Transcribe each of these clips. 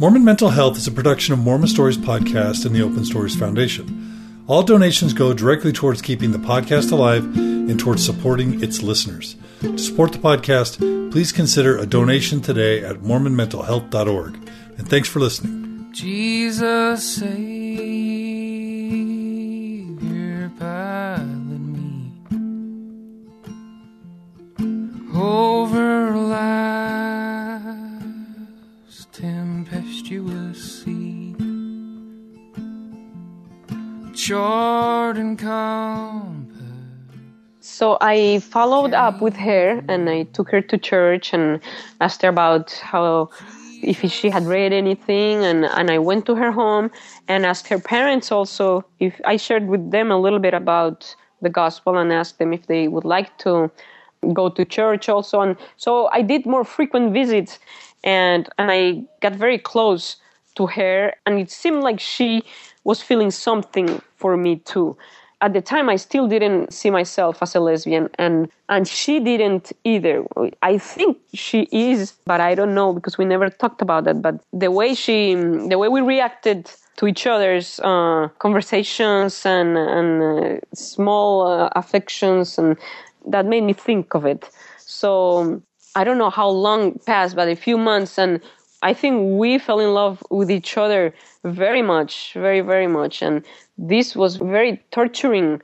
Mormon Mental Health is a production of Mormon Stories Podcast and the Open Stories Foundation. All donations go directly towards keeping the podcast alive and towards supporting its listeners. To support the podcast, please consider a donation today at mormonmentalhealth.org. And thanks for listening. Jesus, I followed up with her and I took her to church and asked her about how if she had read anything and, and I went to her home and asked her parents also if I shared with them a little bit about the gospel and asked them if they would like to go to church also. And so I did more frequent visits and and I got very close to her and it seemed like she was feeling something for me too at the time I still didn't see myself as a lesbian and and she didn't either. I think she is, but I don't know because we never talked about that. But the way she the way we reacted to each other's uh, conversations and and uh, small uh, affections and that made me think of it. So I don't know how long passed, but a few months and I think we fell in love with each other very much, very, very much. And this was very torturing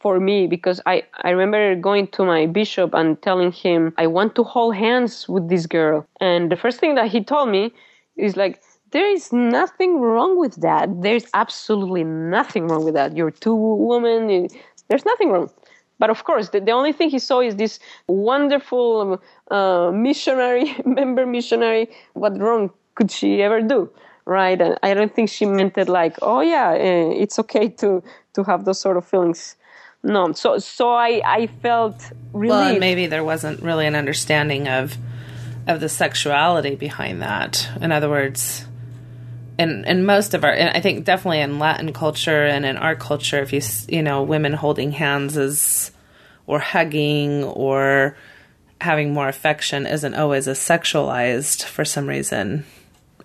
for me because I, I remember going to my bishop and telling him, I want to hold hands with this girl. And the first thing that he told me is like, there is nothing wrong with that. There's absolutely nothing wrong with that. You're two women. There's nothing wrong. But of course, the, the only thing he saw is this wonderful uh, missionary, member missionary. What wrong could she ever do? right? And I don't think she meant it like, oh yeah, uh, it's okay to to have those sort of feelings. No, so so I I felt really Well, maybe there wasn't really an understanding of of the sexuality behind that. In other words, in in most of our, I think definitely in Latin culture and in our culture, if you you know women holding hands is or hugging or having more affection isn't always as sexualized for some reason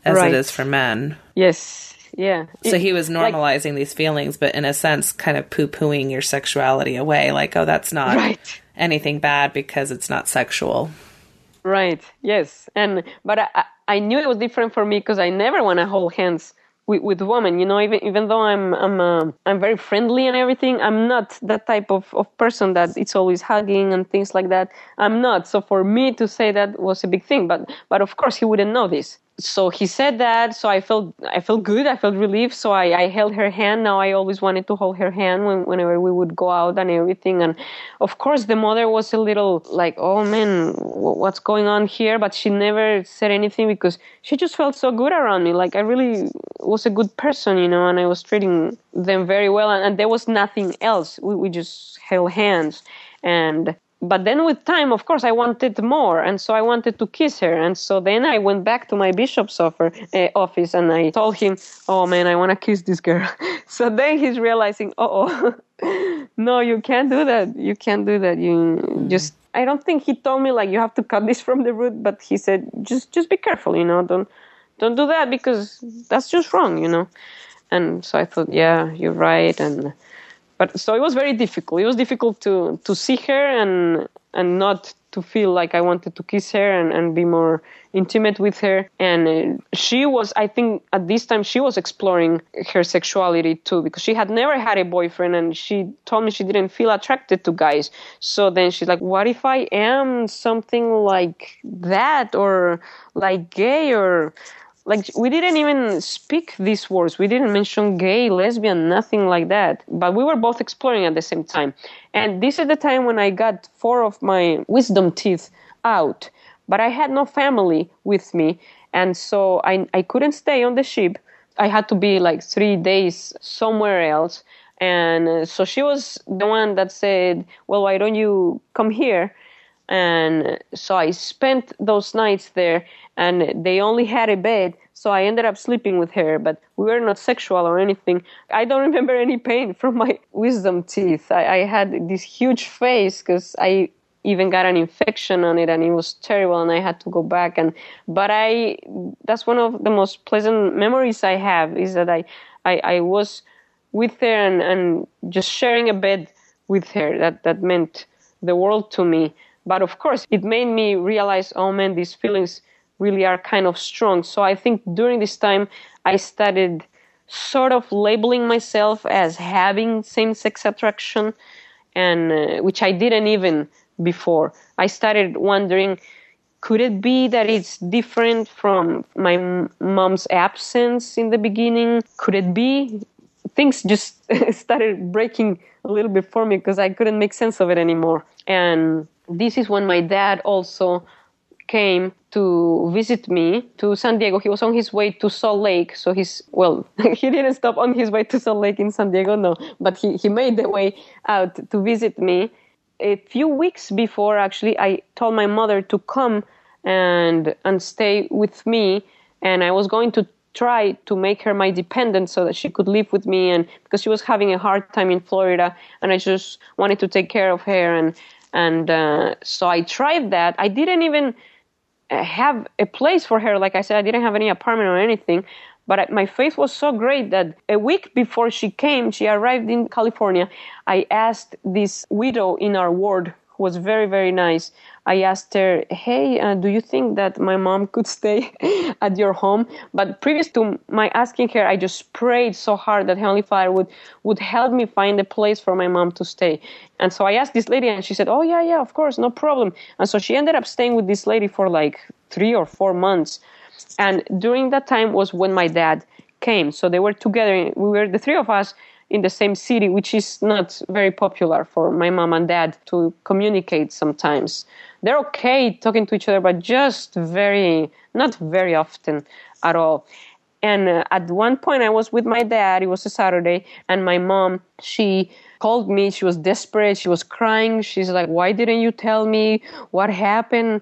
as right. it is for men. Yes. Yeah. So he was normalizing like, these feelings, but in a sense, kind of poo pooing your sexuality away. Like, oh, that's not right. anything bad because it's not sexual. Right. Yes. And, but I, I knew it was different for me because I never want to hold hands with, with women. You know, even even though I'm I'm uh, I'm very friendly and everything, I'm not that type of, of person that it's always hugging and things like that. I'm not. So for me to say that was a big thing. But but of course he wouldn't know this so he said that so i felt i felt good i felt relieved so I, I held her hand. Now i always wanted to hold her hand when, whenever we would go out and everything and of course the mother was a little like oh man what's going on here? But she never said anything because she just felt so good around me like i really was a good person you know and i was treating them very well and, and there was nothing else. We, we just held hands and but then with time of course i wanted more and so i wanted to kiss her. And so then i went back to my bishop's offer, uh, office and i told him oh man i want to kiss this girl. So then he's realizing oh no you can't do that. You can't do that. You just i don't think he told me like you have to cut this from the root but he said just just be careful you know don't don't do that because that's just wrong you know. And so i thought yeah you're right and but so it was very difficult. It was difficult to to see her and and not to feel like I wanted to kiss her and, and be more intimate with her. And uh, she was, I think, at this time, she was exploring her sexuality too because she had never had a boyfriend and she told me she didn't feel attracted to guys. So then she's like, what if I am something like that or like gay or like we didn't even speak these words. We didn't mention gay lesbian nothing like that. But we were both exploring at the same time. And this is the time when i got four of my wisdom teeth out. But i had no family with me. And so i, I couldn't stay on the ship. I had to be like three days somewhere else. And so she was the one that said well why don't you come here and so i spent those nights there and they only had a bed so i ended up sleeping with her but we were not sexual or anything. I don't remember any pain from my wisdom teeth. I, I had this huge face because i even got an infection on it and it was terrible and I had to go back and but I that's one of the most pleasant memories I have is that I I, I was with her and, and just sharing a bed with her. That that meant the world to me but of course it made me realize oh man these feelings really are kind of strong so I think during this time I started sort of labeling myself as having same-sex attraction and uh, which I didn't even before. I started wondering could it be that it's different from my mom's absence in the beginning? Could it be? Things just started breaking a little bit for me because I couldn't make sense of it anymore. And this is when my dad also came to visit me to San Diego. He was on his way to Salt Lake. So he's, well, he didn't stop on his way to Salt Lake in San Diego, no, but he, he made the way out to visit me. A few weeks before, actually, I told my mother to come and, and stay with me. And I was going to try to make her my dependent so that she could live with me and because she was having a hard time in Florida and I just wanted to take care of her and and uh, so I tried that. I didn't even have a place for her. Like I said, I didn't have any apartment or anything. But my faith was so great that a week before she came, she arrived in California. I asked this widow in our ward, who was very, very nice. I asked her, Hey, uh, do you think that my mom could stay at your home? But previous to my asking her, I just prayed so hard that Heavenly Father would, would help me find a place for my mom to stay. And so I asked this lady, and she said, Oh, yeah, yeah, of course, no problem. And so she ended up staying with this lady for like three or four months. And during that time was when my dad came. So they were together. We were the three of us in the same city, which is not very popular for my mom and dad to communicate sometimes they're okay talking to each other, but just very, not very often at all. And uh, at one point, I was with my dad. It was a Saturday, and my mom, she called me. She was desperate. She was crying. She's like, "Why didn't you tell me what happened?"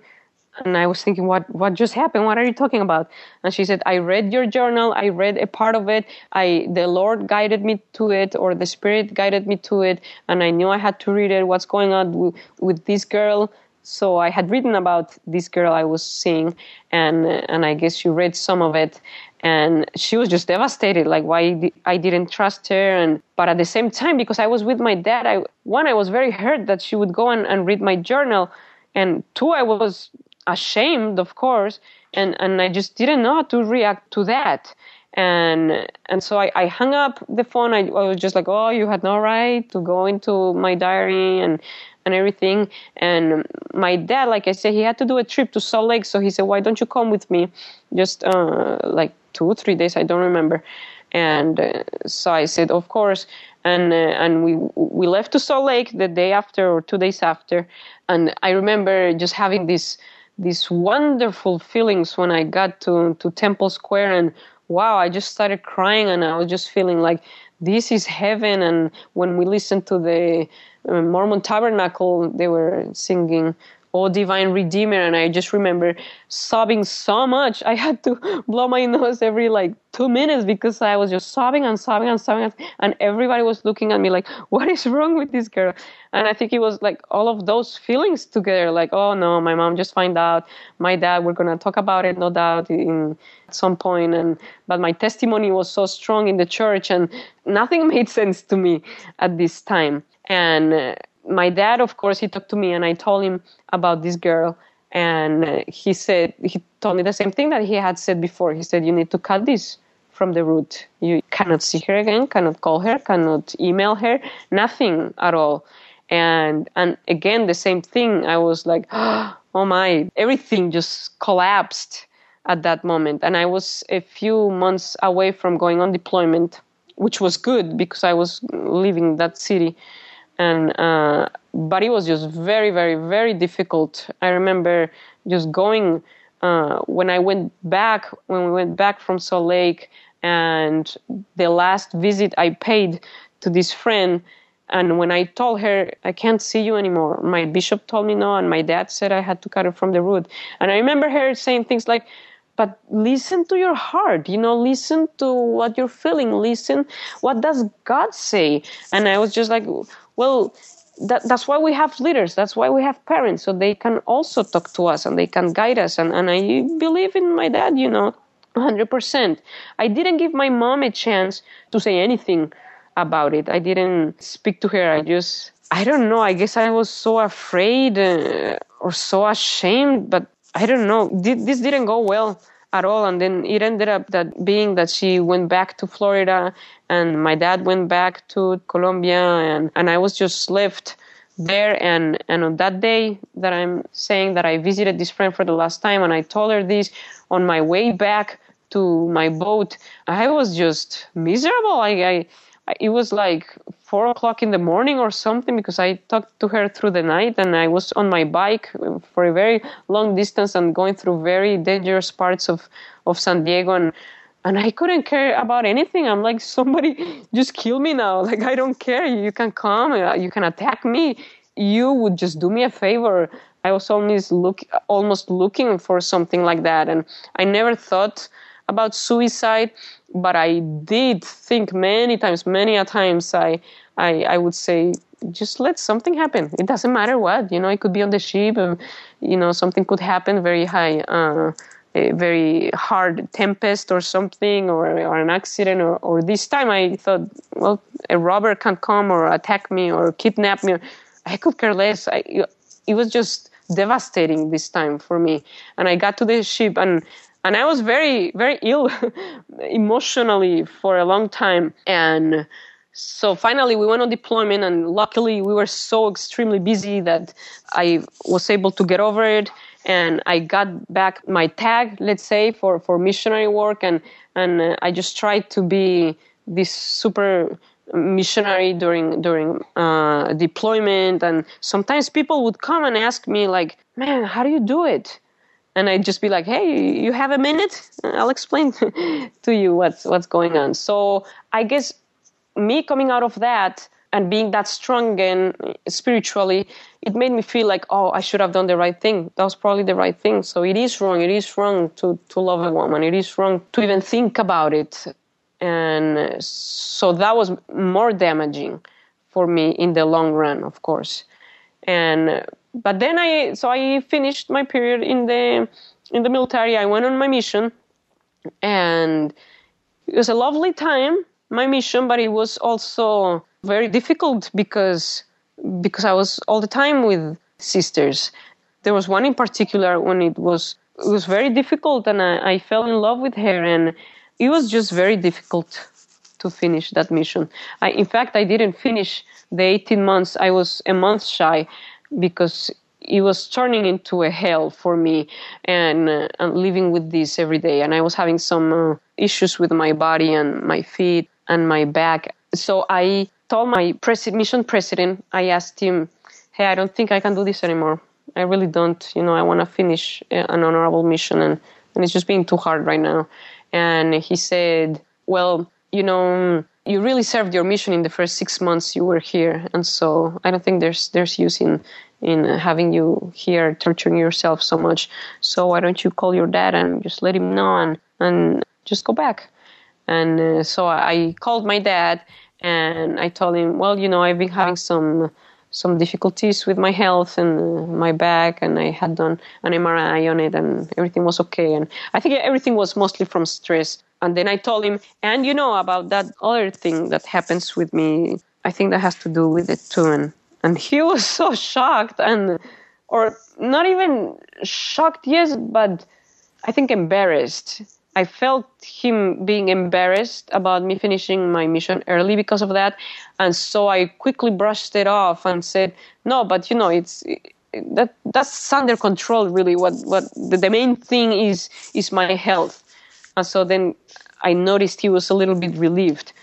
And I was thinking, "What? What just happened? What are you talking about?" And she said, "I read your journal. I read a part of it. I, the Lord guided me to it, or the Spirit guided me to it, and I knew I had to read it. What's going on with, this girl?" so I had written about this girl I was seeing, and and I guess she read some of it, and she was just devastated. Like why I didn't trust her, and but at the same time, because I was with my dad, I one I was very hurt that she would go and, and read my journal, and two I was ashamed, of course, and and I just didn't know how to react to that. And and so I, I hung up the phone. I, I was just like, oh, you had no right to go into my diary and and everything. And my dad, like I said, he had to do a trip to Salt Lake, so he said, "Why don't you come with me?" Just uh, like two or three days, I don't remember. And uh, so I said, "Of course." And uh, and we we left to Salt Lake the day after or two days after, and I remember just having this these wonderful feelings when I got to to Temple Square and wow, I just started crying and I was just feeling like this is heaven. And when we listened to the uh, Mormon Tabernacle, they were singing "Oh Divine Redeemer," and I just remember sobbing so much. I had to blow my nose every like two minutes because I was just sobbing and sobbing and sobbing, and everybody was looking at me like, "What is wrong with this girl?" And I think it was like all of those feelings together. Like, "Oh no, my mom just find out. My dad, we're gonna talk about it, no doubt, in at some point." And but my testimony was so strong in the church, and nothing made sense to me at this time. And uh, my dad, of course, he talked to me and I told him about this girl. And he said, he told me the same thing that he had said before. He said, You need to cut this from the root. You cannot see her again, cannot call her, cannot email her, nothing at all. And and again the same thing. I was like, oh my, everything just collapsed at that moment. And I was a few months away from going on deployment, which was good because I was leaving that city and uh, but it was just very very very difficult. I remember just going uh, when i went back when we went back from salt lake and the last visit i paid to this friend and when i told her i can't see you anymore my bishop told me no and my dad said i had to cut it from the root and i remember her saying things like but listen to your heart you know listen to what you're feeling listen what does god say and i was just like well, that, that's why we have leaders. That's why we have parents, so they can also talk to us and they can guide us. And, and I believe in my dad, you know, 100%. I didn't give my mom a chance to say anything about it. I didn't speak to her. I just, I don't know. I guess I was so afraid uh, or so ashamed, but I don't know. This didn't go well at all. And then it ended up that being that she went back to Florida and my dad went back to Colombia and, and I was just left there and and on that day that I'm saying that I visited this friend for the last time and I told her this on my way back to my boat, I was just miserable. I, I it was like four o'clock in the morning or something because I talked to her through the night and I was on my bike for a very long distance and going through very dangerous parts of, of San Diego and and I couldn't care about anything. I'm like, somebody just kill me now. Like, I don't care. You can come, uh, you can attack me. You would just do me a favor. I was always look, almost looking for something like that. And I never thought about suicide but I did think many times, many a times, I, I, I would say, just let something happen. It doesn't matter what, you know, it could be on the ship, um, you know, something could happen very high, uh, a very hard tempest or something, or, or an accident, or, or this time I thought, well, a robber can come or attack me or kidnap me. I could care less. I, it was just devastating this time for me. And I got to the ship and and I was very, very ill emotionally for a long time. And so finally, we went on deployment, and luckily, we were so extremely busy that I was able to get over it. And I got back my tag, let's say, for, for missionary work, and and uh, I just tried to be this super missionary during during uh, deployment. And sometimes people would come and ask me, like, "Man, how do you do it?" And I'd just be like, "Hey, you have a minute? I'll explain to you what's what's going on." So I guess me coming out of that and being that strong and spiritually, it made me feel like, "Oh, I should have done the right thing. That was probably the right thing." So it is wrong. It is wrong to to love a woman. It is wrong to even think about it, and so that was more damaging for me in the long run, of course, and but then I so I finished my period in the in the military. I went on my mission, and it was a lovely time, my mission, but it was also very difficult because because I was all the time with sisters. There was one in particular when it was it was very difficult, and I, I fell in love with her, and it was just very difficult to finish that mission. I, in fact, I didn't finish the 18 months. I was a month shy, because it was turning into a hell for me and, uh, and living with this every day. And i was having some uh, issues with my body and my feet and my back. So i told my pres- mission president i asked him hey i don't think i can do this anymore. I really don't. You know i want to finish uh, an honorable mission and, and it's just being too hard right now. And he said well you know you really served your mission in the first six months you were here, and so I don't think there's there's use in in having you here torturing yourself so much. So why don't you call your dad and just let him know and and just go back? And uh, so I called my dad and I told him, well, you know, I've been having some some difficulties with my health and uh, my back, and I had done an MRI on it, and everything was okay. And I think everything was mostly from stress. And then I told him, and you know about that other thing that happens with me. I think that has to do with it too. And, and he was so shocked and, or not even shocked, yes, but I think embarrassed. I felt him being embarrassed about me finishing my mission early because of that. And so I quickly brushed it off and said, no, but you know, it's, that that's under control really what what the, the main thing is is my health and so then I noticed he was a little bit relieved.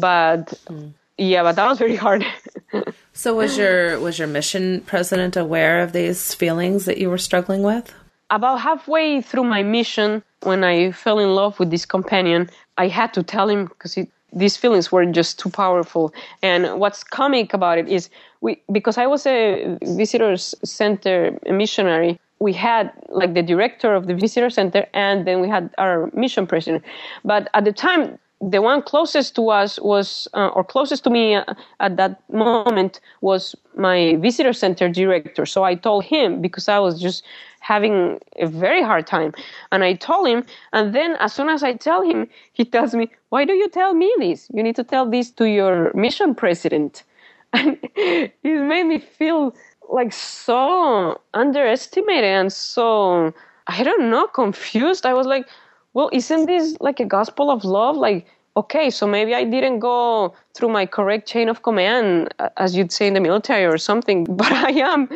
But mm. yeah, but that was very hard. so was your was your mission president aware of these feelings that you were struggling with? About halfway through my mission, when I fell in love with this companion, I had to tell him because these feelings were just too powerful. And what's comic about it is we because I was a visitors center missionary, we had like the director of the visitor center and then we had our mission president but at the time the one closest to us was, uh, or closest to me uh, at that moment was my visitor center director. So I told him because I was just having a very hard time. And I told him, and then as soon as I tell him, he tells me, Why do you tell me this? You need to tell this to your mission president. And it made me feel like so underestimated and so, I don't know, confused. I was like, well, isn't this like a gospel of love? Like, okay, so maybe I didn't go through my correct chain of command, as you'd say in the military or something, but I am.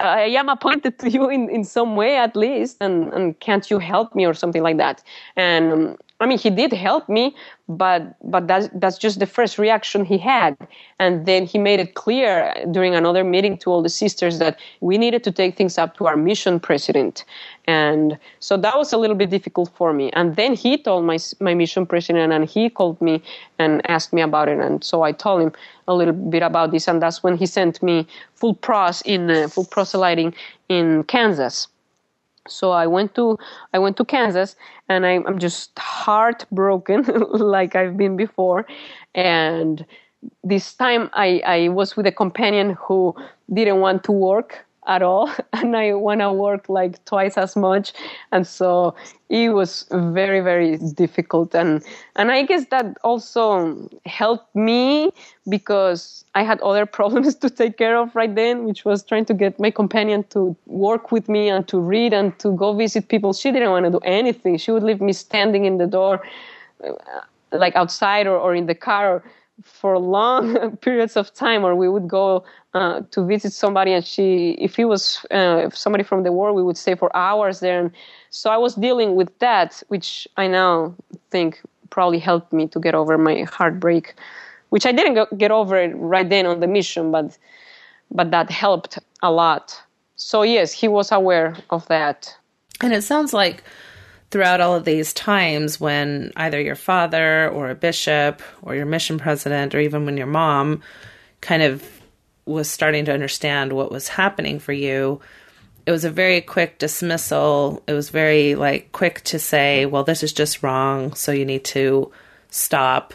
I am appointed to you in, in some way at least, and, and can't you help me or something like that? And I mean, he did help me, but but that's that's just the first reaction he had, and then he made it clear during another meeting to all the sisters that we needed to take things up to our mission president, and so that was a little bit difficult for me. And then he told my my mission president, and he called me and asked me about it, and so I told him a little bit about this, and that's when he sent me full pros in uh, full proselyting in Kansas so I went to I went to Kansas and I, I'm just heartbroken like I've been before. And this time I, I was with a companion who didn't want to work at all and i want to work like twice as much and so it was very very difficult and and i guess that also helped me because i had other problems to take care of right then which was trying to get my companion to work with me and to read and to go visit people. She didn't want to do anything. She would leave me standing in the door uh, like outside or, or in the car for long periods of time or we would go uh, to visit somebody and she if he was uh, somebody from the war we would stay for hours there. And so i was dealing with that which i now think probably helped me to get over my heartbreak which i didn't get over right then on the mission but but that helped a lot. So yes he was aware of that. And it sounds like throughout all of these times when either your father or a bishop or your mission president or even when your mom kind of was starting to understand what was happening for you it was a very quick dismissal. It was very like quick to say well this is just wrong so you need to stop.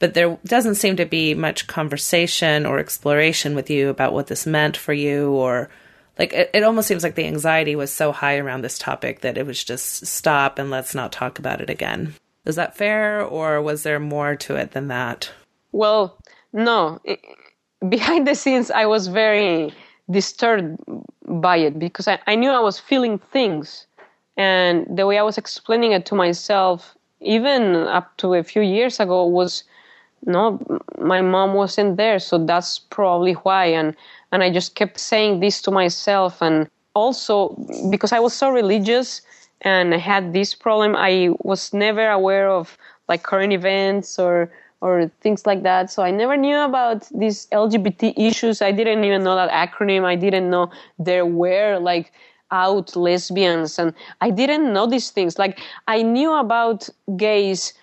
But there doesn't seem to be much conversation or exploration with you about what this meant for you or like it, it almost seems like the anxiety was so high around this topic that it was just stop and let's not talk about it again. Is that fair, or was there more to it than that? Well, no. behind the scenes, I was very disturbed by it because I, I knew I was feeling things. And the way I was explaining it to myself, even up to a few years ago, was no, my mom wasn't there, so that's probably why. And and I just kept saying this to myself. And also because I was so religious and I had this problem, I was never aware of like current events or or things like that. So I never knew about these LGBT issues. I didn't even know that acronym. I didn't know there were like out lesbians and I didn't know these things. Like I knew about gays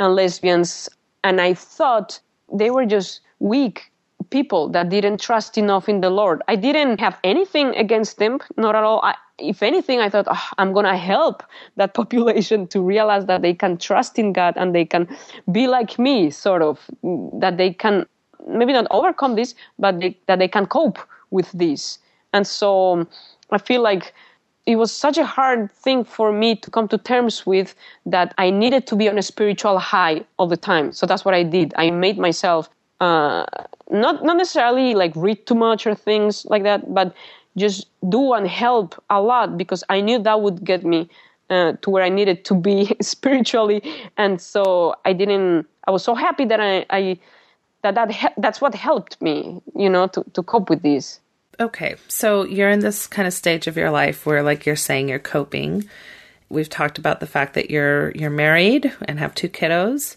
and lesbians and I thought they were just weak people that didn't trust enough in the Lord. I didn't have anything against them, not at all. I, if anything, I thought, oh, I'm going to help that population to realize that they can trust in God and they can be like me, sort of, that they can maybe not overcome this, but they, that they can cope with this. And so I feel like it was such a hard thing for me to come to terms with that I needed to be on a spiritual high all the time. So that's what I did. I made myself uh, not not necessarily like read too much or things like that, but just do and help a lot because I knew that would get me uh, to where I needed to be spiritually, and so I didn't. I was so happy that I, I that that that's what helped me, you know, to to cope with this. Okay, so you're in this kind of stage of your life where, like you're saying, you're coping. We've talked about the fact that you're you're married and have two kiddos.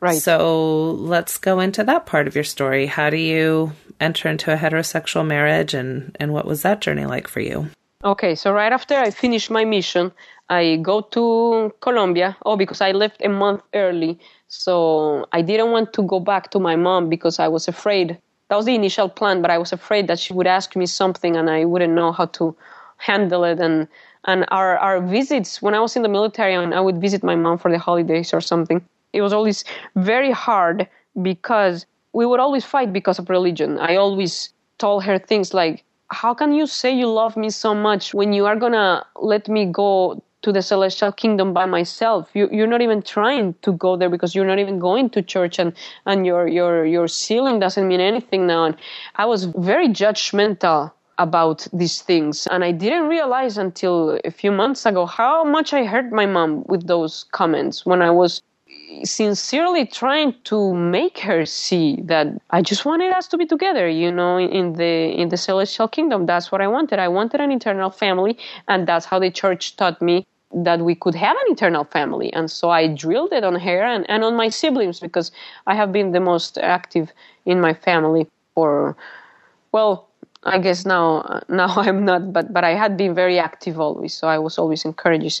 Right. So let's go into that part of your story. How do you enter into a heterosexual marriage and, and what was that journey like for you? Okay, so right after I finished my mission, I go to Colombia. Oh, because I left a month early. So I didn't want to go back to my mom because I was afraid. That was the initial plan, but I was afraid that she would ask me something and I wouldn't know how to handle it. And, and our, our visits, when I was in the military and I would visit my mom for the holidays or something, it was always very hard because we would always fight because of religion. I always told her things like, How can you say you love me so much when you are gonna let me go to the celestial kingdom by myself? You, you're not even trying to go there because you're not even going to church and, and your, your, your sealing doesn't mean anything now. And I was very judgmental about these things. And I didn't realize until a few months ago how much I hurt my mom with those comments when I was sincerely trying to make her see that I just wanted us to be together, you know, in the in the celestial kingdom. That's what I wanted. I wanted an eternal family, and that's how the church taught me that we could have an eternal family. And so I drilled it on her and, and on my siblings because I have been the most active in my family for well I guess now now I'm not, but but I had been very active always. So I was always encouraging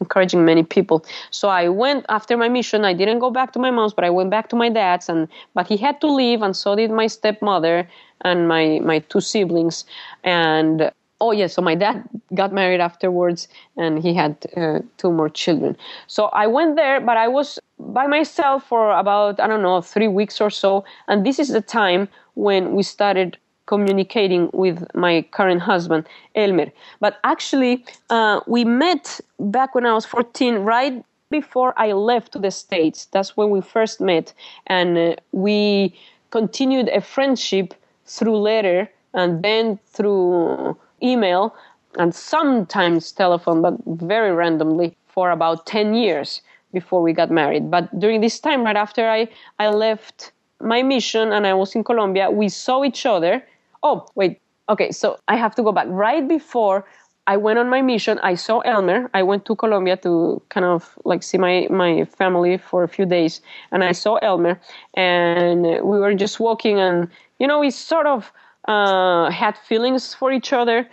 encouraging many people. So I went after my mission. I didn't go back to my mom's, but I went back to my dad's, and but he had to leave, and so did my stepmother and my my two siblings. And oh yeah, so my dad got married afterwards, and he had uh, two more children. So I went there, but I was by myself for about I don't know three weeks or so, and this is the time when we started communicating with my current husband, Elmer. But actually, uh, we met back when I was 14, right before I left to the States. That's when we first met. And uh, we continued a friendship through letter and then through email and sometimes telephone, but very randomly for about 10 years before we got married. But during this time, right after I, I left my mission and I was in Colombia, we saw each other oh, wait, okay, so I have to go back. Right before I went on my mission, I saw Elmer. I went to Colombia to kind of like see my, my family for a few days. And I saw Elmer, and we were just walking, and, you know, we sort of uh, had feelings for each other.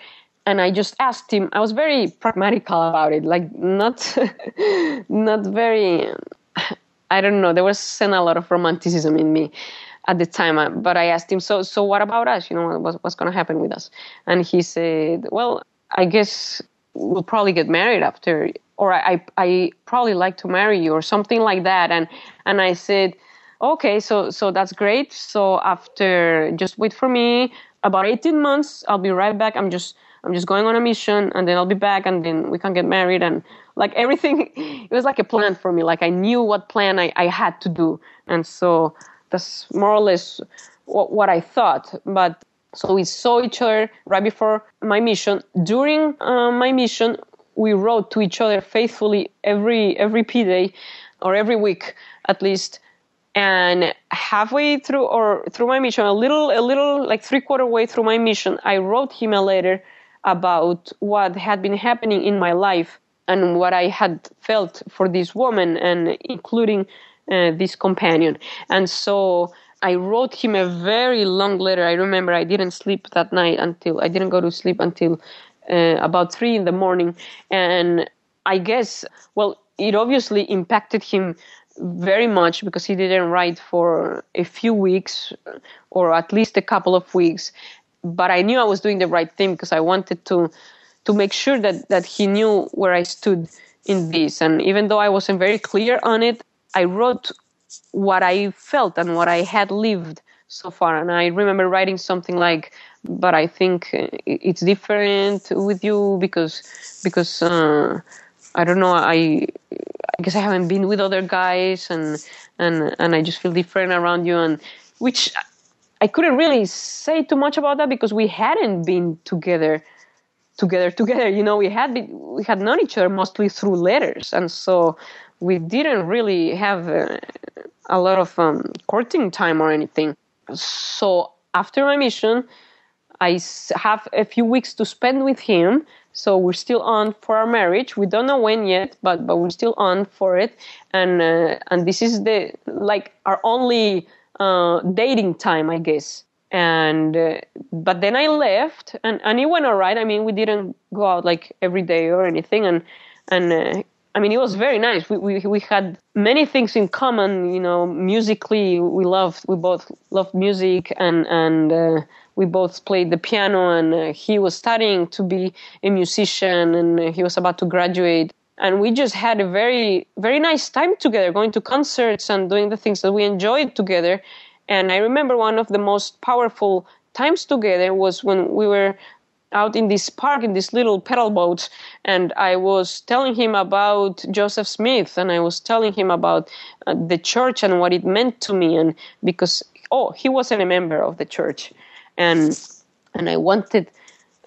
And I just asked him, I was very pragmatical about it, like not, not very, I don't know, there was a lot of romanticism in me at the time. Uh, but I asked him, so so what about us? You know, what's, what's going to happen with us? And he said, well, I guess we'll probably get married after, or I, I, I probably like to marry you, or something like that. And and I said, okay, so so that's great. So after, just wait for me. About 18 months, I'll be right back. I'm just I'm just going on a mission, and then I'll be back, and then we can get married and like everything it was like a plan for me like i knew what plan i, I had to do and so that's more or less what, I thought. But so we saw each other right before my mission. During uh, my mission, we wrote to each other faithfully every every p day or every week at least. And halfway through or through my mission, a little a little like three quarter way through my mission, I wrote him a letter about what had been happening in my life and what I had felt for this woman, and including uh, this companion. And so I wrote him a very long letter. I remember I didn't sleep that night until I didn't go to sleep until uh, about three in the morning. And I guess, well, it obviously impacted him very much because he didn't write for a few weeks or at least a couple of weeks. But I knew I was doing the right thing because I wanted to to make sure that, that he knew where I stood in this. And even though I wasn't very clear on it, I wrote what I felt and what I had lived so far. And I remember writing something like, "But I think it's different with you because because uh, I don't know. I I guess I haven't been with other guys, and and and I just feel different around you." And which I couldn't really say too much about that because we hadn't been together together together you know we had been, we had known each other mostly through letters and so we didn't really have uh, a lot of um, courting time or anything. So after my mission, I have a few weeks to spend with him. So we're still on for our marriage. We don't know when yet, but but we're still on for it. And uh, and this is the like our only uh, dating time, I guess. And uh, but then I left, and and it went all right. I mean, we didn't go out like every day or anything, and and uh, I mean, it was very nice. We, we we had many things in common. You know, musically, we loved we both loved music, and and uh, we both played the piano. And uh, he was studying to be a musician, and he was about to graduate. and we just had a very very nice time together, going to concerts and doing the things that we enjoyed together. And I remember one of the most powerful times together was when we were out in this park in this little pedal boat and i was telling him about joseph smith and i was telling him about uh, the church and what it meant to me and because oh he wasn't a member of the church and and i wanted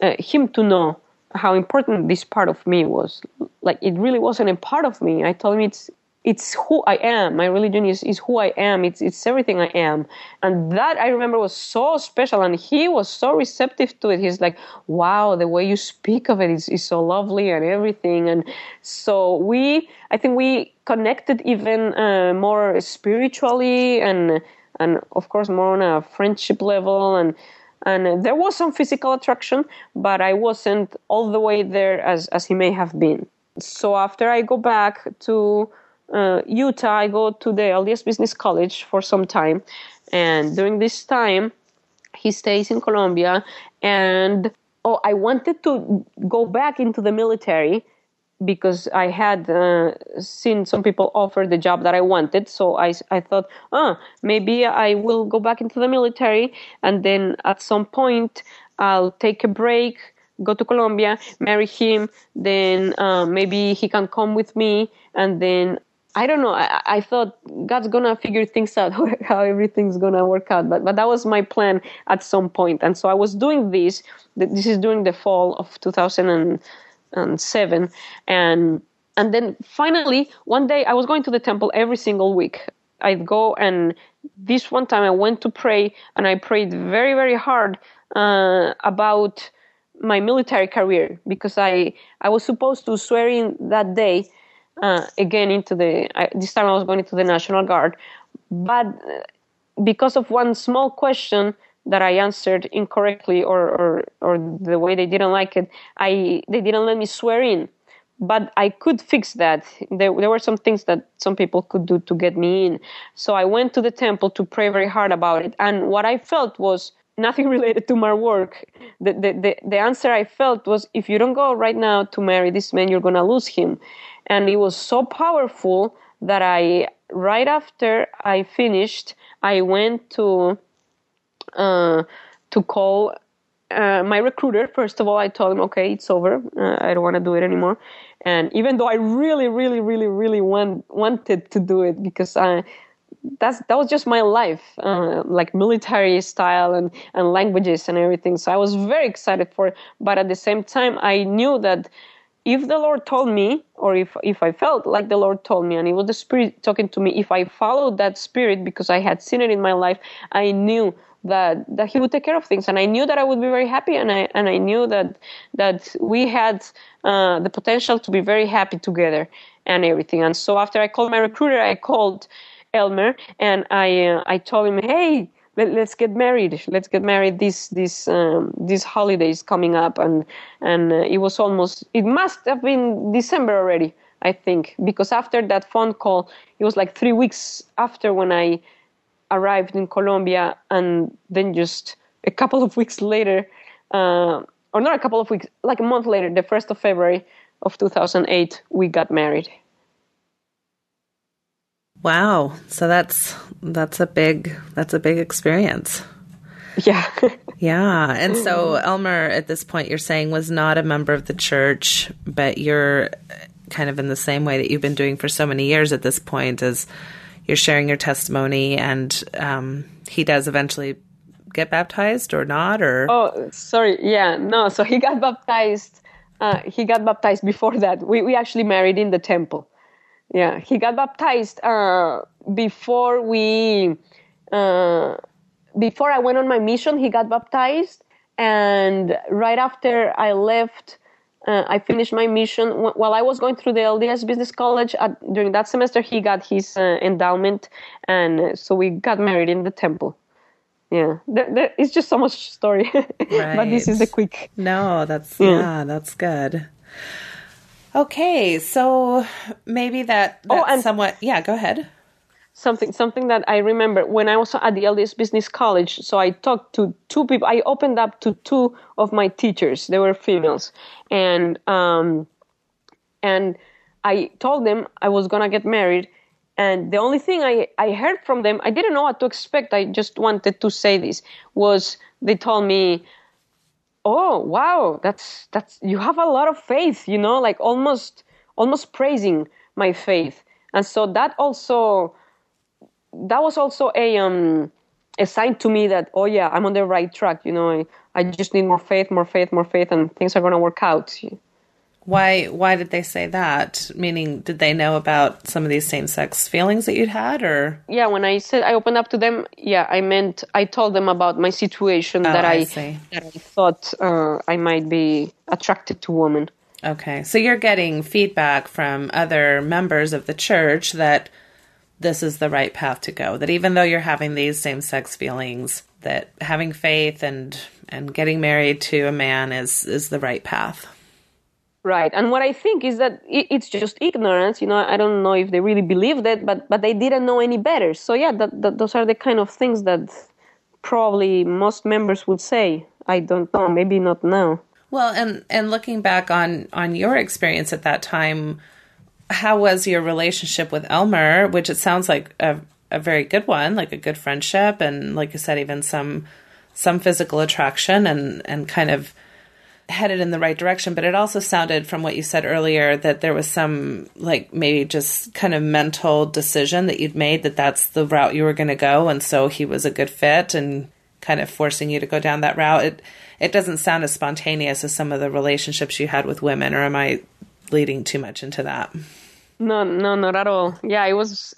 uh, him to know how important this part of me was. Like it really wasn't a part of me. I told him it's it's who I am. My religion is, is who I am. It's it's everything I am. And that I remember was so special and he was so receptive to it. He's like, Wow, the way you speak of it is, is so lovely and everything. And so we I think we connected even uh, more spiritually and and of course more on a friendship level and and there was some physical attraction, but I wasn't all the way there as, as he may have been. So after I go back to uh, Utah, I go to the LDS Business College for some time, and during this time, he stays in Colombia. And oh, I wanted to go back into the military because I had uh, seen some people offer the job that I wanted. So I, I thought, oh, maybe I will go back into the military, and then at some point I'll take a break, go to Colombia, marry him, then uh, maybe he can come with me, and then I don't know. I, I, thought God's gonna figure things out, how everything's gonna work out. But but that was my plan at some point, and so I was doing this. This is during the fall of 2007, and and then finally one day I was going to the temple every single week. I'd go, and this one time I went to pray, and I prayed very very hard uh, about my military career because I I was supposed to swear in that day uh, again into the this time I was going into the National Guard, but uh, because of one small question that I answered incorrectly or, or or the way they didn't like it, I they didn't let me swear in. But I could fix that. There, there were some things that some people could do to get me in. So I went to the temple to pray very hard about it. And what I felt was nothing related to my work. The, the, the, the answer I felt was if you don't go right now to marry this man, you're going to lose him and it was so powerful that I right after I finished, I went to uh, to call uh, my recruiter. First of all, I told him, "Okay, it's over. Uh, I don't want to do it anymore." And even though I really, really, really, really want, wanted to do it because I that's that was just my life, uh, like military style and and languages and everything. So I was very excited for it. But at the same time, I knew that if the Lord told me, or if, if I felt like the Lord told me, and it was the Spirit talking to me, if I followed that Spirit because I had seen it in my life, I knew that that He would take care of things, and I knew that I would be very happy, and I and I knew that that we had uh, the potential to be very happy together and everything. And so after I called my recruiter, I called Elmer, and I uh, I told him, hey let, us get married. Let's get married. This this um, this holidays coming up and and uh, it was almost it must have been december already i think because after that phone call it was like three weeks after when i arrived in colombia and then just a couple of weeks later uh, or not a couple of weeks like a month later the 1st of february of 2008 we got married Wow. So that's that's a big that's a big experience. Yeah. yeah. And so Elmer at this point you're saying was not a member of the church, but you're kind of in the same way that you've been doing for so many years at this point as you're sharing your testimony and um, he does eventually get baptized or not or Oh, sorry. Yeah. No, so he got baptized uh, he got baptized before that. We we actually married in the temple yeah he got baptized uh, before we uh, before i went on my mission he got baptized and right after i left uh, i finished my mission. While i was going through the lds business college at, during that semester he got his uh, endowment and so we got married in the temple. Yeah there, there, it's just so much story right. but this is a quick. No that's yeah, yeah that's good Okay, so maybe that oh, and somewhat yeah, go ahead. Something something that I remember when I was at the LDS Business College, so I talked to two people. I opened up to two of my teachers. They were females. And um and I told them I was gonna get married, and the only thing I, I heard from them, I didn't know what to expect. I just wanted to say this was they told me, "Oh wow, that's that's you have a lot of faith," you know, like almost almost praising my faith, and so that also that was also a um a sign to me that oh yeah I'm on the right track. You know, I I just need more faith, more faith, more faith, and things are gonna work out. Why why did they say that? Meaning did they know about some of these same sex feelings that you'd had or Yeah, when I said I opened up to them, yeah, I meant I told them about my situation that Oh, I I, that I thought uh, I might be attracted to women. Okay. So you're getting feedback from other members of the church that this is the right path to go. That even though you're having these same sex feelings, that having faith and and getting married to a man is is the right path. Right, and what I think is that it's just ignorance. You know, I don't know if they really believed it, but but they didn't know any better. So yeah, that, that those are the kind of things that probably most members would say. I don't know, maybe not now. Well, and and looking back on on your experience at that time, how was your relationship with Elmer? Which it sounds like a a very good one, like a good friendship, and like you said, even some some physical attraction, and and kind of headed in the right direction. But it also sounded from what you said earlier that there was some like maybe just kind of mental decision that you'd made that that's the route you were going to go, and so he was a good fit and kind of forcing you to go down that route. It it doesn't sound as spontaneous as some of the relationships you had with women, or am I leading too much into that? No, no, not at all. Yeah, it was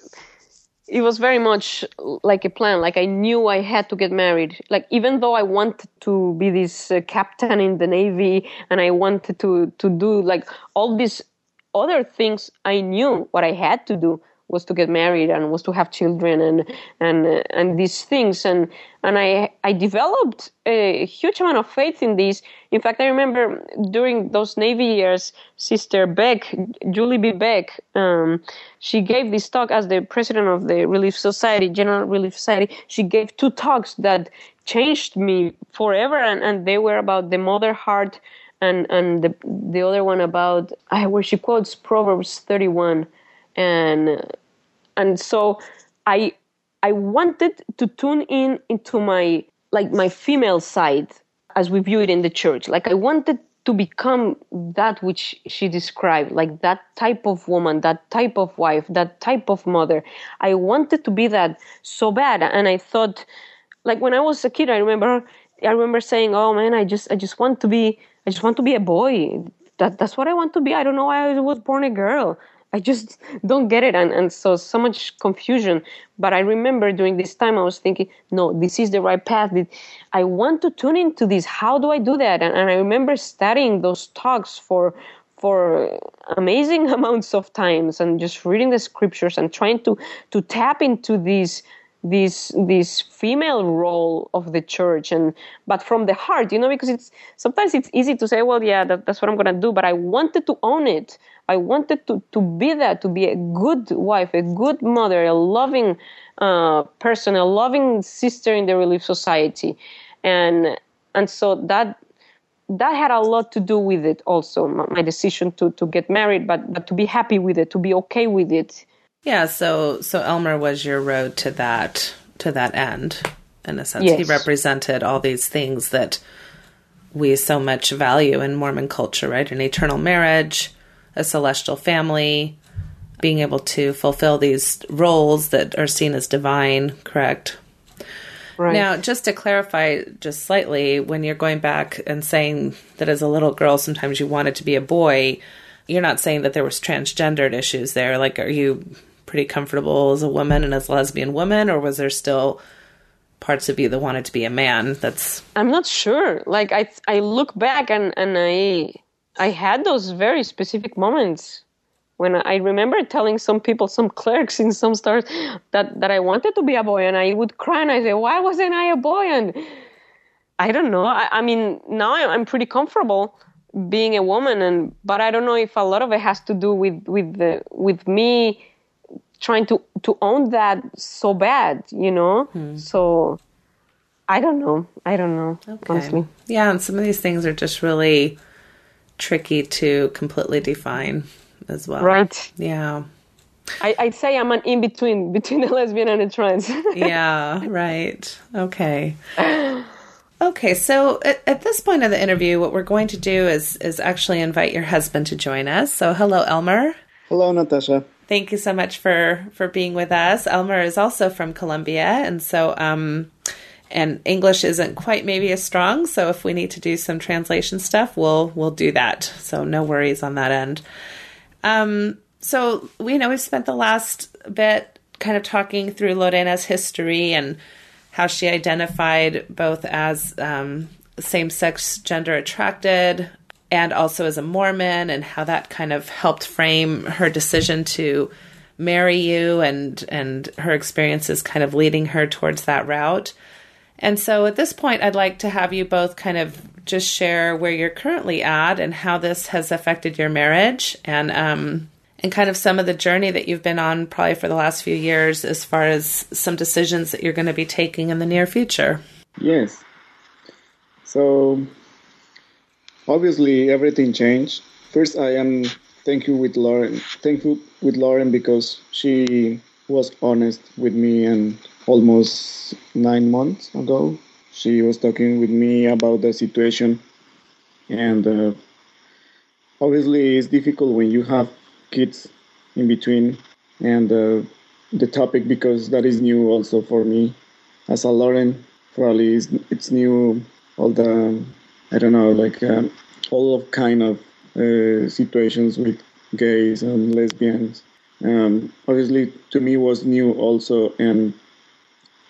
it was very much like a plan. Like I knew I had to get married. Like even though I wanted to be this uh, captain in the navy and I wanted to to do like all these other things, I knew what I had to do was to get married and was to have children and and and these things and and I I developed a huge amount of faith in this. In fact, I remember during those Navy years, Sister Beck, Julie B. Beck, um, she gave this talk as the president of the Relief Society, General Relief Society. She gave two talks that changed me forever, and, and they were about the mother heart and and the the other one about uh, where she quotes Proverbs thirty one and and so I I wanted to tune in into my like my female side as we view it in the church. Like I wanted to become that which she described, like that type of woman, that type of wife, that type of mother. I wanted to be that so bad, and I thought, like when I was a kid, I remember I remember saying, "Oh man, I just I just want to be I just want to be a boy. That that's what I want to be. I don't know why I was born a girl." I just don't get it. And, and so, so much confusion. But I remember during this time, I was thinking, no, this is the right path. I want to tune into this. How do I do that? And, and I remember studying those talks for, for amazing amounts of times and just reading the scriptures and trying to, to tap into these, this this female role of the church and but from the heart you know because it's sometimes it's easy to say well yeah that, that's what i'm going to do but i wanted to own it. I wanted to to be that to be a good wife a good mother a loving uh, person a loving sister in the relief society. And and so that that had a lot to do with it also my, my decision to to get married but but to be happy with it to be okay with it Yeah, so so Elmer was your road to that to that end in a sense. He represented all these things that we so much value in Mormon culture, right? An eternal marriage, a celestial family, being able to fulfill these roles that are seen as divine, correct? right Now, just to clarify just slightly, when you're going back and saying that as a little girl sometimes you wanted to be a boy, you're not saying that there was transgendered issues there. Like, are you pretty comfortable as a woman and as a lesbian woman, or was there still parts of you that wanted to be a man? That's I'm not sure. Like I I look back and and I I had those very specific moments when I remember telling some people, some clerks in some stores that that I wanted to be a boy, and I would cry and I say, why wasn't I a boy? And I don't know. I, I mean, now I'm I'm pretty comfortable being a woman, and but I don't know if a lot of it has to do with with the with me trying to to own that so bad, you know. Hmm. So I don't know. I don't know. Honestly. Yeah, and some of these things are just really tricky to completely define as well. Right. Yeah. I, I'd say I'm an in between between a lesbian and a trans. yeah, right. Okay. Okay, so at, at, this point of the interview, what we're going to do is is actually invite your husband to join us. So, hello, Elmer. Hello, Natasha. Thank you so much for for being with us. Elmer is also from Colombia, and so um, and English isn't quite maybe as strong. So, if we need to do some translation stuff, we'll we'll do that. So, no worries on that end. Um, so we know we've spent the last bit kind of talking through Lorena's history and how she identified both as um, same sex gender attracted and also as a Mormon, and how that kind of helped frame her decision to marry you and and her experiences kind of leading her towards that route. And so at this point I'd like to have you both kind of just share where you're currently at and how this has affected your marriage and um and kind of some of the journey that you've been on probably for the last few years as far as some decisions that you're going to be taking in the near future. Yes. So obviously everything changed. First, I am thank you with Lauren. Thank you with Lauren because she was honest with me and almost nine months ago she was talking with me about the situation and uh, obviously it's difficult when you have kids in between and uh, the topic because that is new also for me. As a Lauren probably is, it's new all the I don't know like uh, all of kind of uh, situations with gays and lesbians. Um, obviously to me was new also and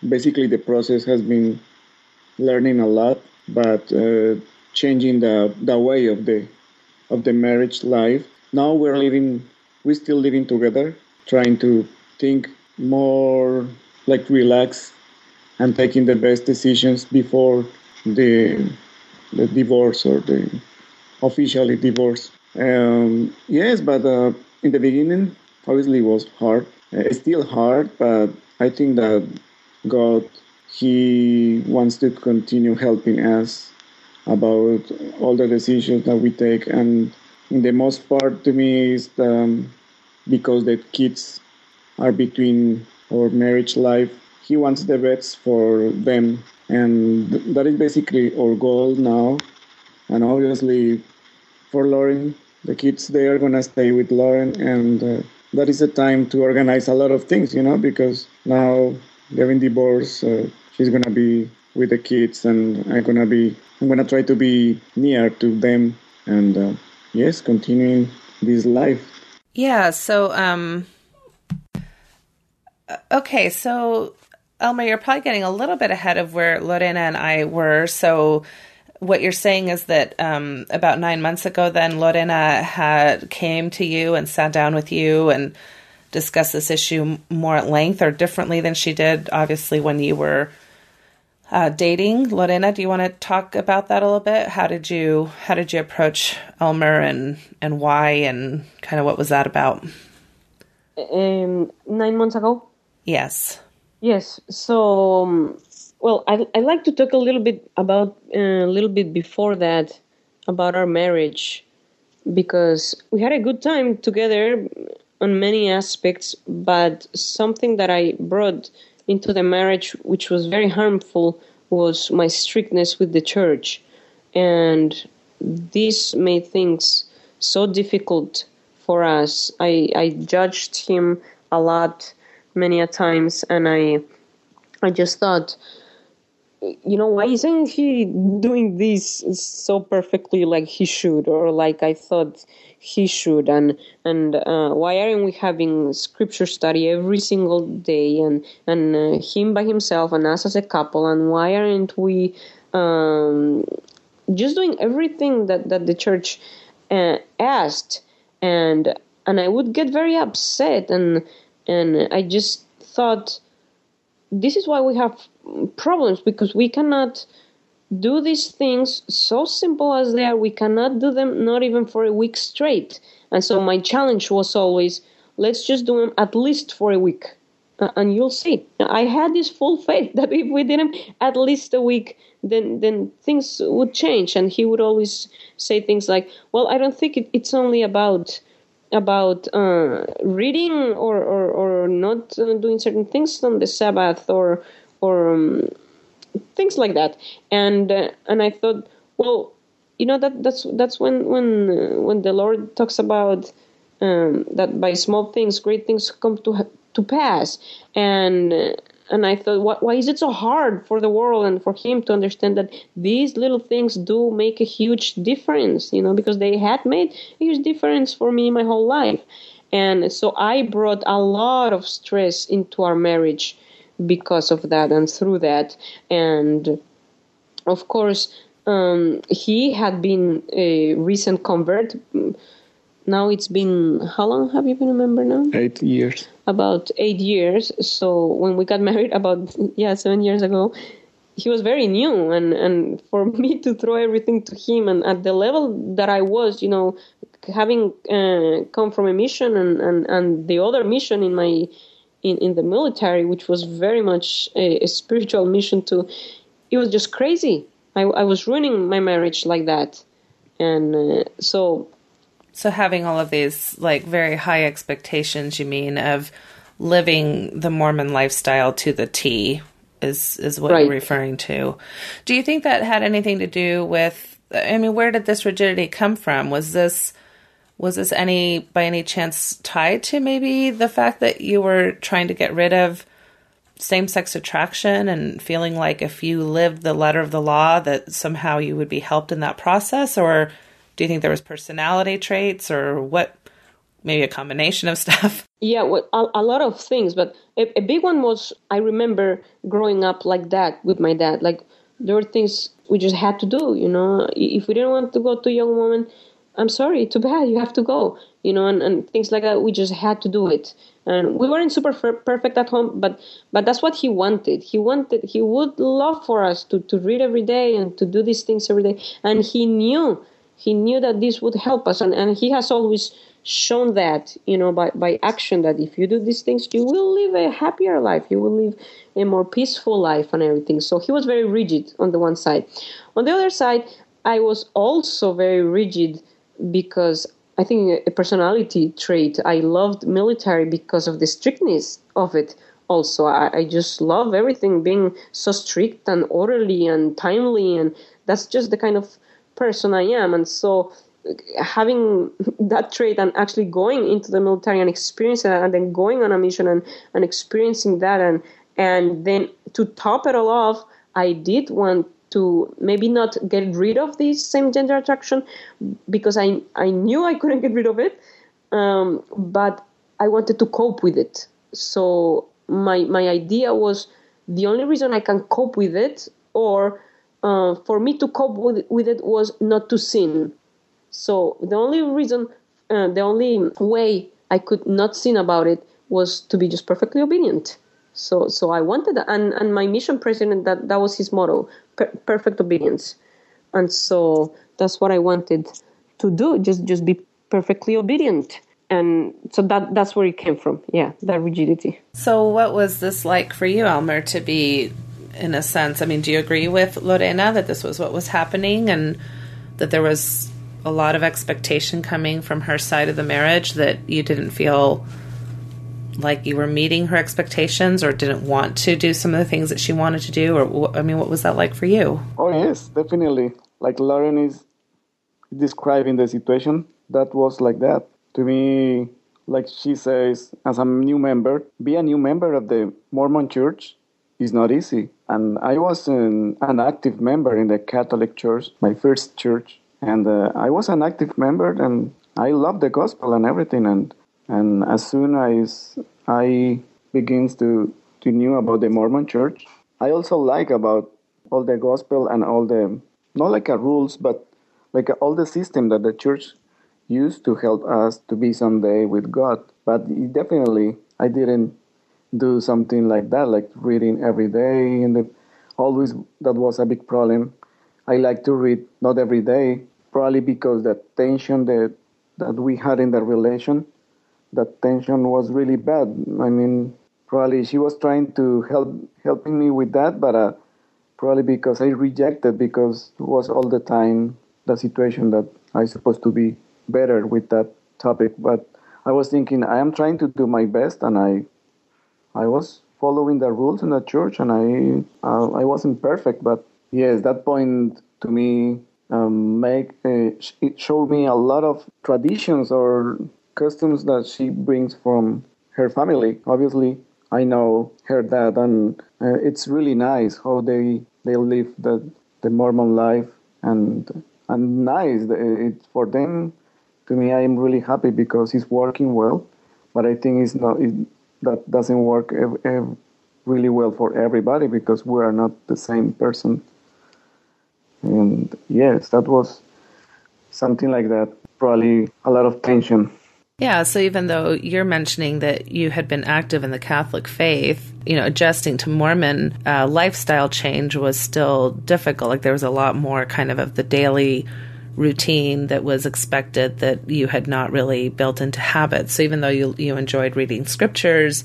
basically the process has been learning a lot but uh, changing the the way of the of the marriage life now we're living we're still living together trying to think more like relax and taking the best decisions before the the divorce or the officially divorce. Um, yes but uh, in the beginning obviously it was hard. It's still hard but i think that god he wants to continue helping us about all the decisions that we take and the most part to me is the, because the kids are between our marriage life. He wants the best for them. And that is basically our goal now. And obviously for lauren the kids they are to stay with lauren. And uh, that is a time to organize a lot of things you know because now getting divorced uh, she's to be with the kids and i'm to be i'm to try to be near to them. And uh, yes, continuing this life. Yeah. So, um, okay. So, Elmer, you're probably getting a little bit ahead of where Lorena and I were. So, what you're saying is that um, about nine months ago, then Lorena had came to you and sat down with you and discussed this issue more at length or differently than she did, obviously, when you were uh, dating. Lorena, do you want to talk about that a little bit? How did you how did you approach Elmer and and why and kind of what was that about? Um, nine months ago. Yes. Yes. So, um, well, I I like to talk a little bit about uh, a little bit before that about our marriage because we had a good time together on many aspects, but something that I brought into the marriage, which was very harmful, was my strictness with the church. And this made things so difficult for us. I, I judged him a lot, many a times, and I, I just thought, you know, why isn't he doing this so perfectly like he should, or like I thought he should? And and uh, why aren't we having scripture study every single day and and uh, him by himself and us as a couple? And why aren't we um, just doing everything that that the church uh, asked? And and I would get very upset and and I just thought this is why we have problems because we cannot do these things so simple as they are. We cannot do them not even for a week straight. And so my challenge was always let's just do them at least for a week. Uh, and you'll see. I had this full faith that if we did them at least a week then then things would change. And he would always say things like well i don't think it, it's only about about uh, reading or, or, or not uh, doing certain things on the Sabbath or or um, things like that. And uh, and I thought, well, you know that that's that's when when uh, when the Lord talks about um, that by small things great things come to to pass and uh, and I thought, why, why is it so hard for the world and for him to understand that these little things do make a huge difference, you know, because they had made a huge difference for me my whole life. And so I brought a lot of stress into our marriage because of that and through that. And of course, um, he had been a recent convert. Now it's been, how long have you been a member now? Eight years. About eight years. So when we got married, about, yeah, seven years ago, he was very new. And, and for me to throw everything to him and at the level that I was, you know, having uh, come from a mission and, and, and the other mission in my in, in the military, which was very much a, a spiritual mission to, it was just crazy. I, I was ruining my marriage like that. And uh, so So having all of these like very high expectations, you mean, of living the Mormon lifestyle to the T is is what Right. you're referring to. Do you think that had anything to do with I mean, where did this rigidity come from? Was this was this any by any chance tied to maybe the fact that you were trying to get rid of same sex attraction and feeling like if you lived the letter of the law that somehow you would be helped in that process or do you think there was personality traits or what maybe a combination of stuff Yeah, well, a, a lot of things, but a, a big one was I remember growing up like that with my dad. Like there were things we just had to do, you know. If we didn't want to go to young woman, I'm sorry, too bad, you have to go, you know, and, and things like that. We just had to do it, and we weren't super fer- perfect at home, but but that's what he wanted. He wanted he would love for us to to read every day and to do these things every day, and he knew he knew that this would help us and, and he has always shown that you know by, by action that if you do these things you will live a happier life you will live a more peaceful life and everything so he was very rigid on the one side on the other side i was also very rigid because i think a personality trait i loved military because of the strictness of it also I, I just love everything being so strict and orderly and timely and that's just the kind of person I am. And so having that trait and actually going into the military and experiencing that and then going on a mission and, and experiencing that and and then to top it all off, I did want to maybe not get rid of this same gender attraction because I I knew I couldn't get rid of it. Um, but I wanted to cope with it. So my my idea was the only reason I can cope with it or uh, for me to cope with, with it was not to sin. So the only reason, uh, the only way I could not sin about it was to be just perfectly obedient. So, so I wanted, that. and and my mission president that that was his motto, per- perfect obedience, and so that's what I wanted to do. Just just be perfectly obedient, and so that that's where it came from. Yeah, that rigidity. So, what was this like for you, Elmer, to be, in a sense? I mean, do you agree with Lorena that this was what was happening and that there was a lot of expectation coming from her side of the marriage that you didn't feel like you were meeting her expectations or didn't want to do some of the things that she wanted to do? Or, I mean, what was that like for you? Oh yes, definitely. Like Lauren is describing the situation, that was like that. To me, like she says, as a new member, be a new member of the Mormon Church is not easy. And I was an, an active member in the Catholic Church, my first church, and uh, I was an active member, and I loved the gospel and everything. And and as soon as I begins to to knew about the Mormon Church, I also like about all the gospel and all the not like a rules, but like all the system that the church used to help us to be someday with God. But it definitely, I didn't do something like that, like reading every day. And the, always that was a big problem. I like to read not every day, probably because the tension that that we had in the relation, that tension was really bad. I mean, probably she was trying to help helping me with that, but uh, probably because I rejected because it was all the time the situation that I supposed to be better with that topic. But I was thinking I am trying to do my best, and I I was following the rules in the church, and I uh, I wasn't perfect, but yes, that point to me um, make uh, it showed me a lot of traditions or customs that she brings from her family. Obviously, I know her dad, and uh, it's really nice how they they live the the Mormon life, and and nice it for them. To me, I am really happy because it's working well, but I think it's not it, that doesn't work ev- ev- really well for everybody because we are not the same person. And yes, that was something like that. Probably a lot of tension. Yeah, so even though you're mentioning that you had been active in the Catholic faith, you know, adjusting to Mormon uh, lifestyle change was still difficult. Like there was a lot more kind of of the daily routine that was expected that you had not really built into habits. So even though you you enjoyed reading scriptures,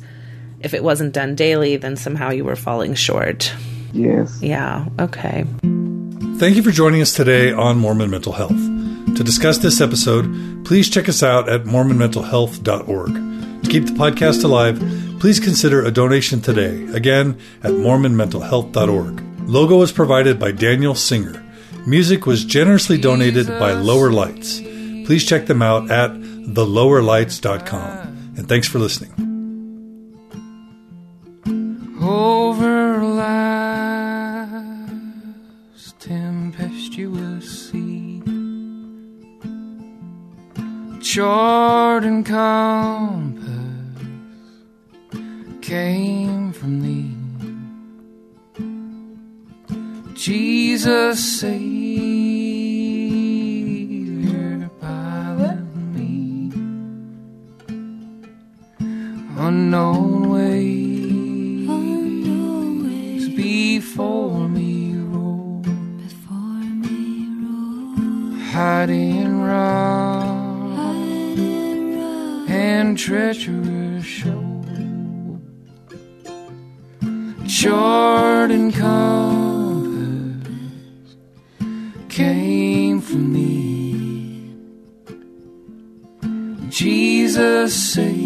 if it wasn't done daily, then somehow you were falling short. Yes. Yeah. Okay. Thank you for joining us today on Mormon Mental Health. To discuss this episode, please check us out at MormonMentalHealth.org. To keep the podcast alive, please consider a donation today, again at MormonMentalHealth.org. Logo was provided by Daniel Singer. Music was generously donated by Lower Lights. Please check them out at thelowerlights.com. And thanks for listening. over And compass came from thee. Jesus, Savior, pilot me. Unknown ways before me roll, hiding rock and treacherous shore. Chart and compass came from thee. Jesus, Savior,